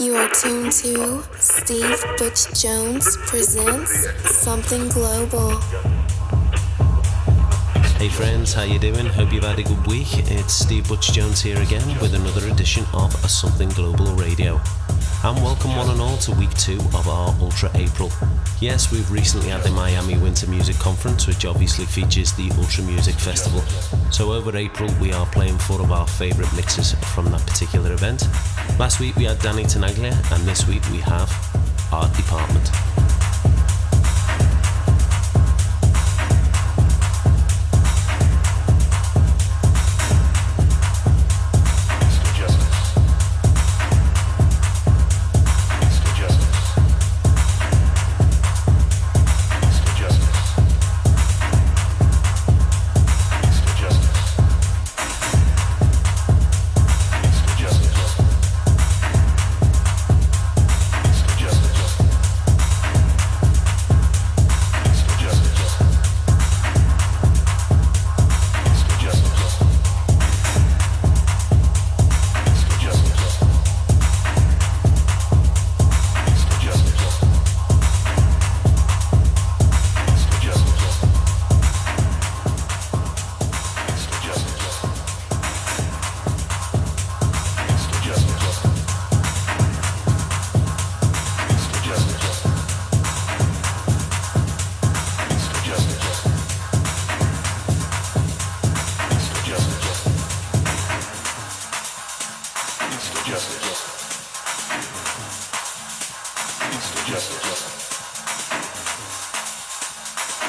You are tuned to Steve Butch Jones presents Something Global. Hey friends, how you doing? Hope you've had a good week. It's Steve Butch Jones here again with another edition of Something Global Radio. And welcome one and all to week two of our Ultra April. Yes, we've recently had the Miami Winter Music Conference, which obviously features the Ultra Music Festival. So over April, we are playing four of our favourite mixes from that particular event. Last week we had Danny Tenaglia, and this week we have Art Department.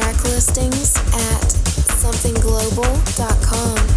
Track listings at somethingglobal.com.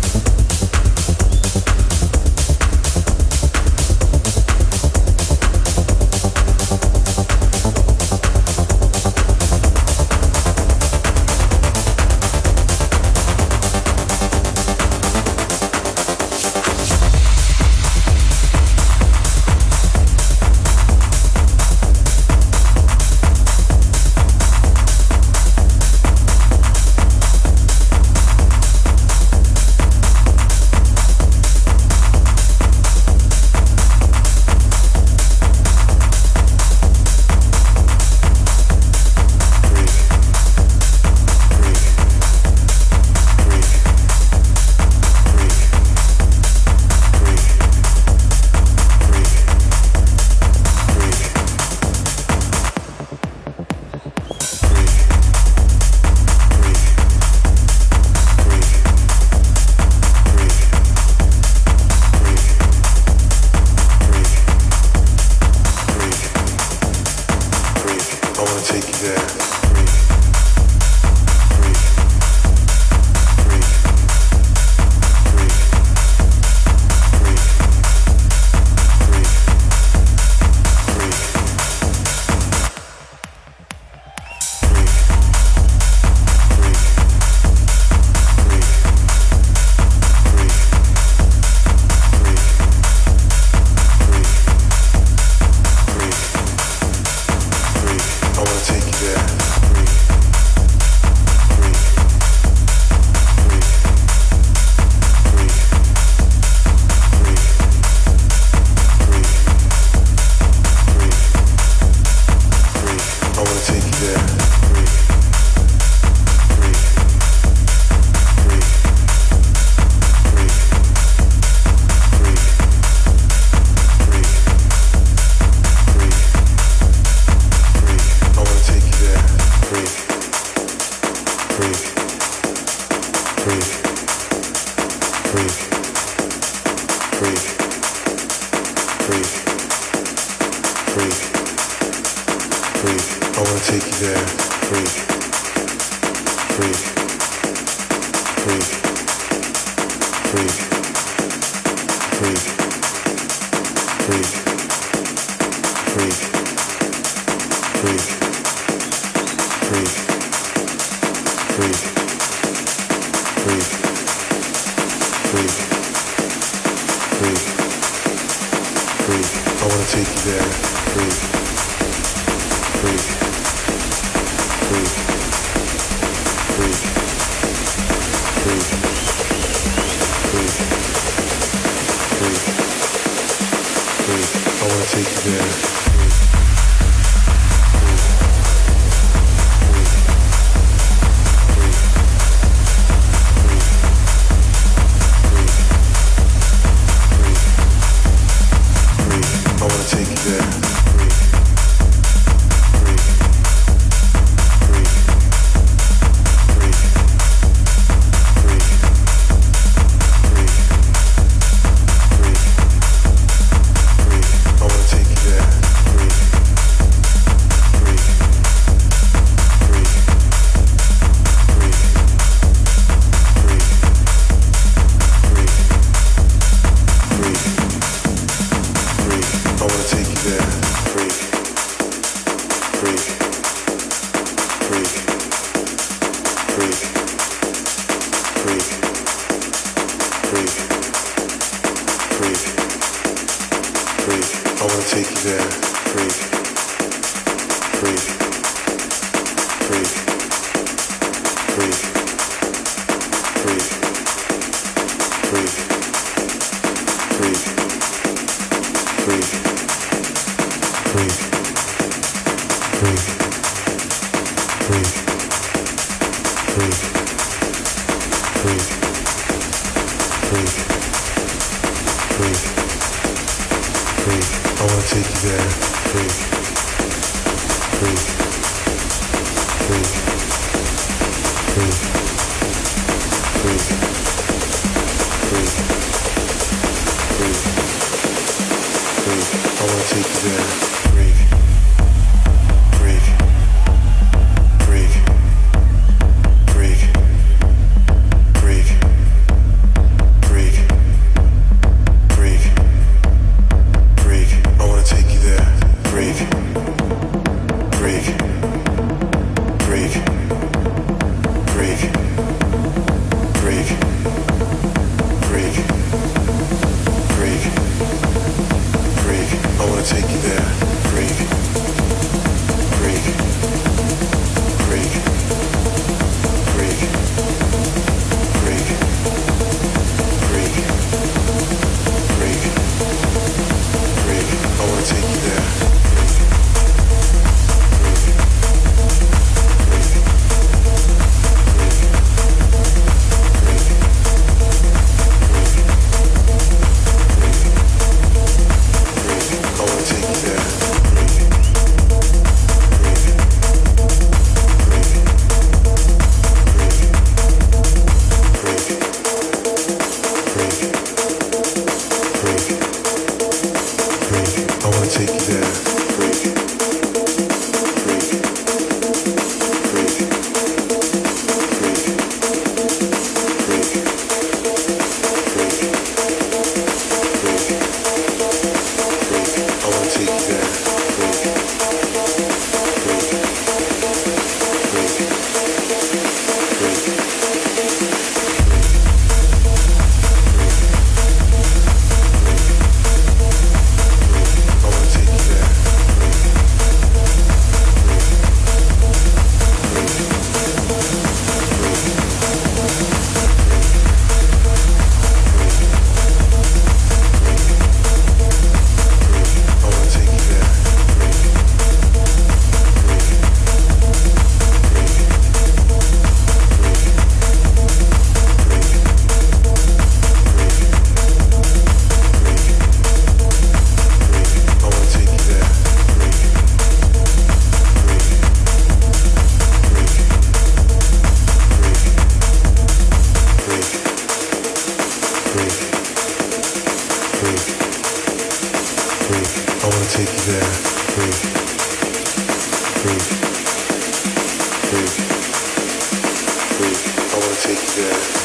big. Uh,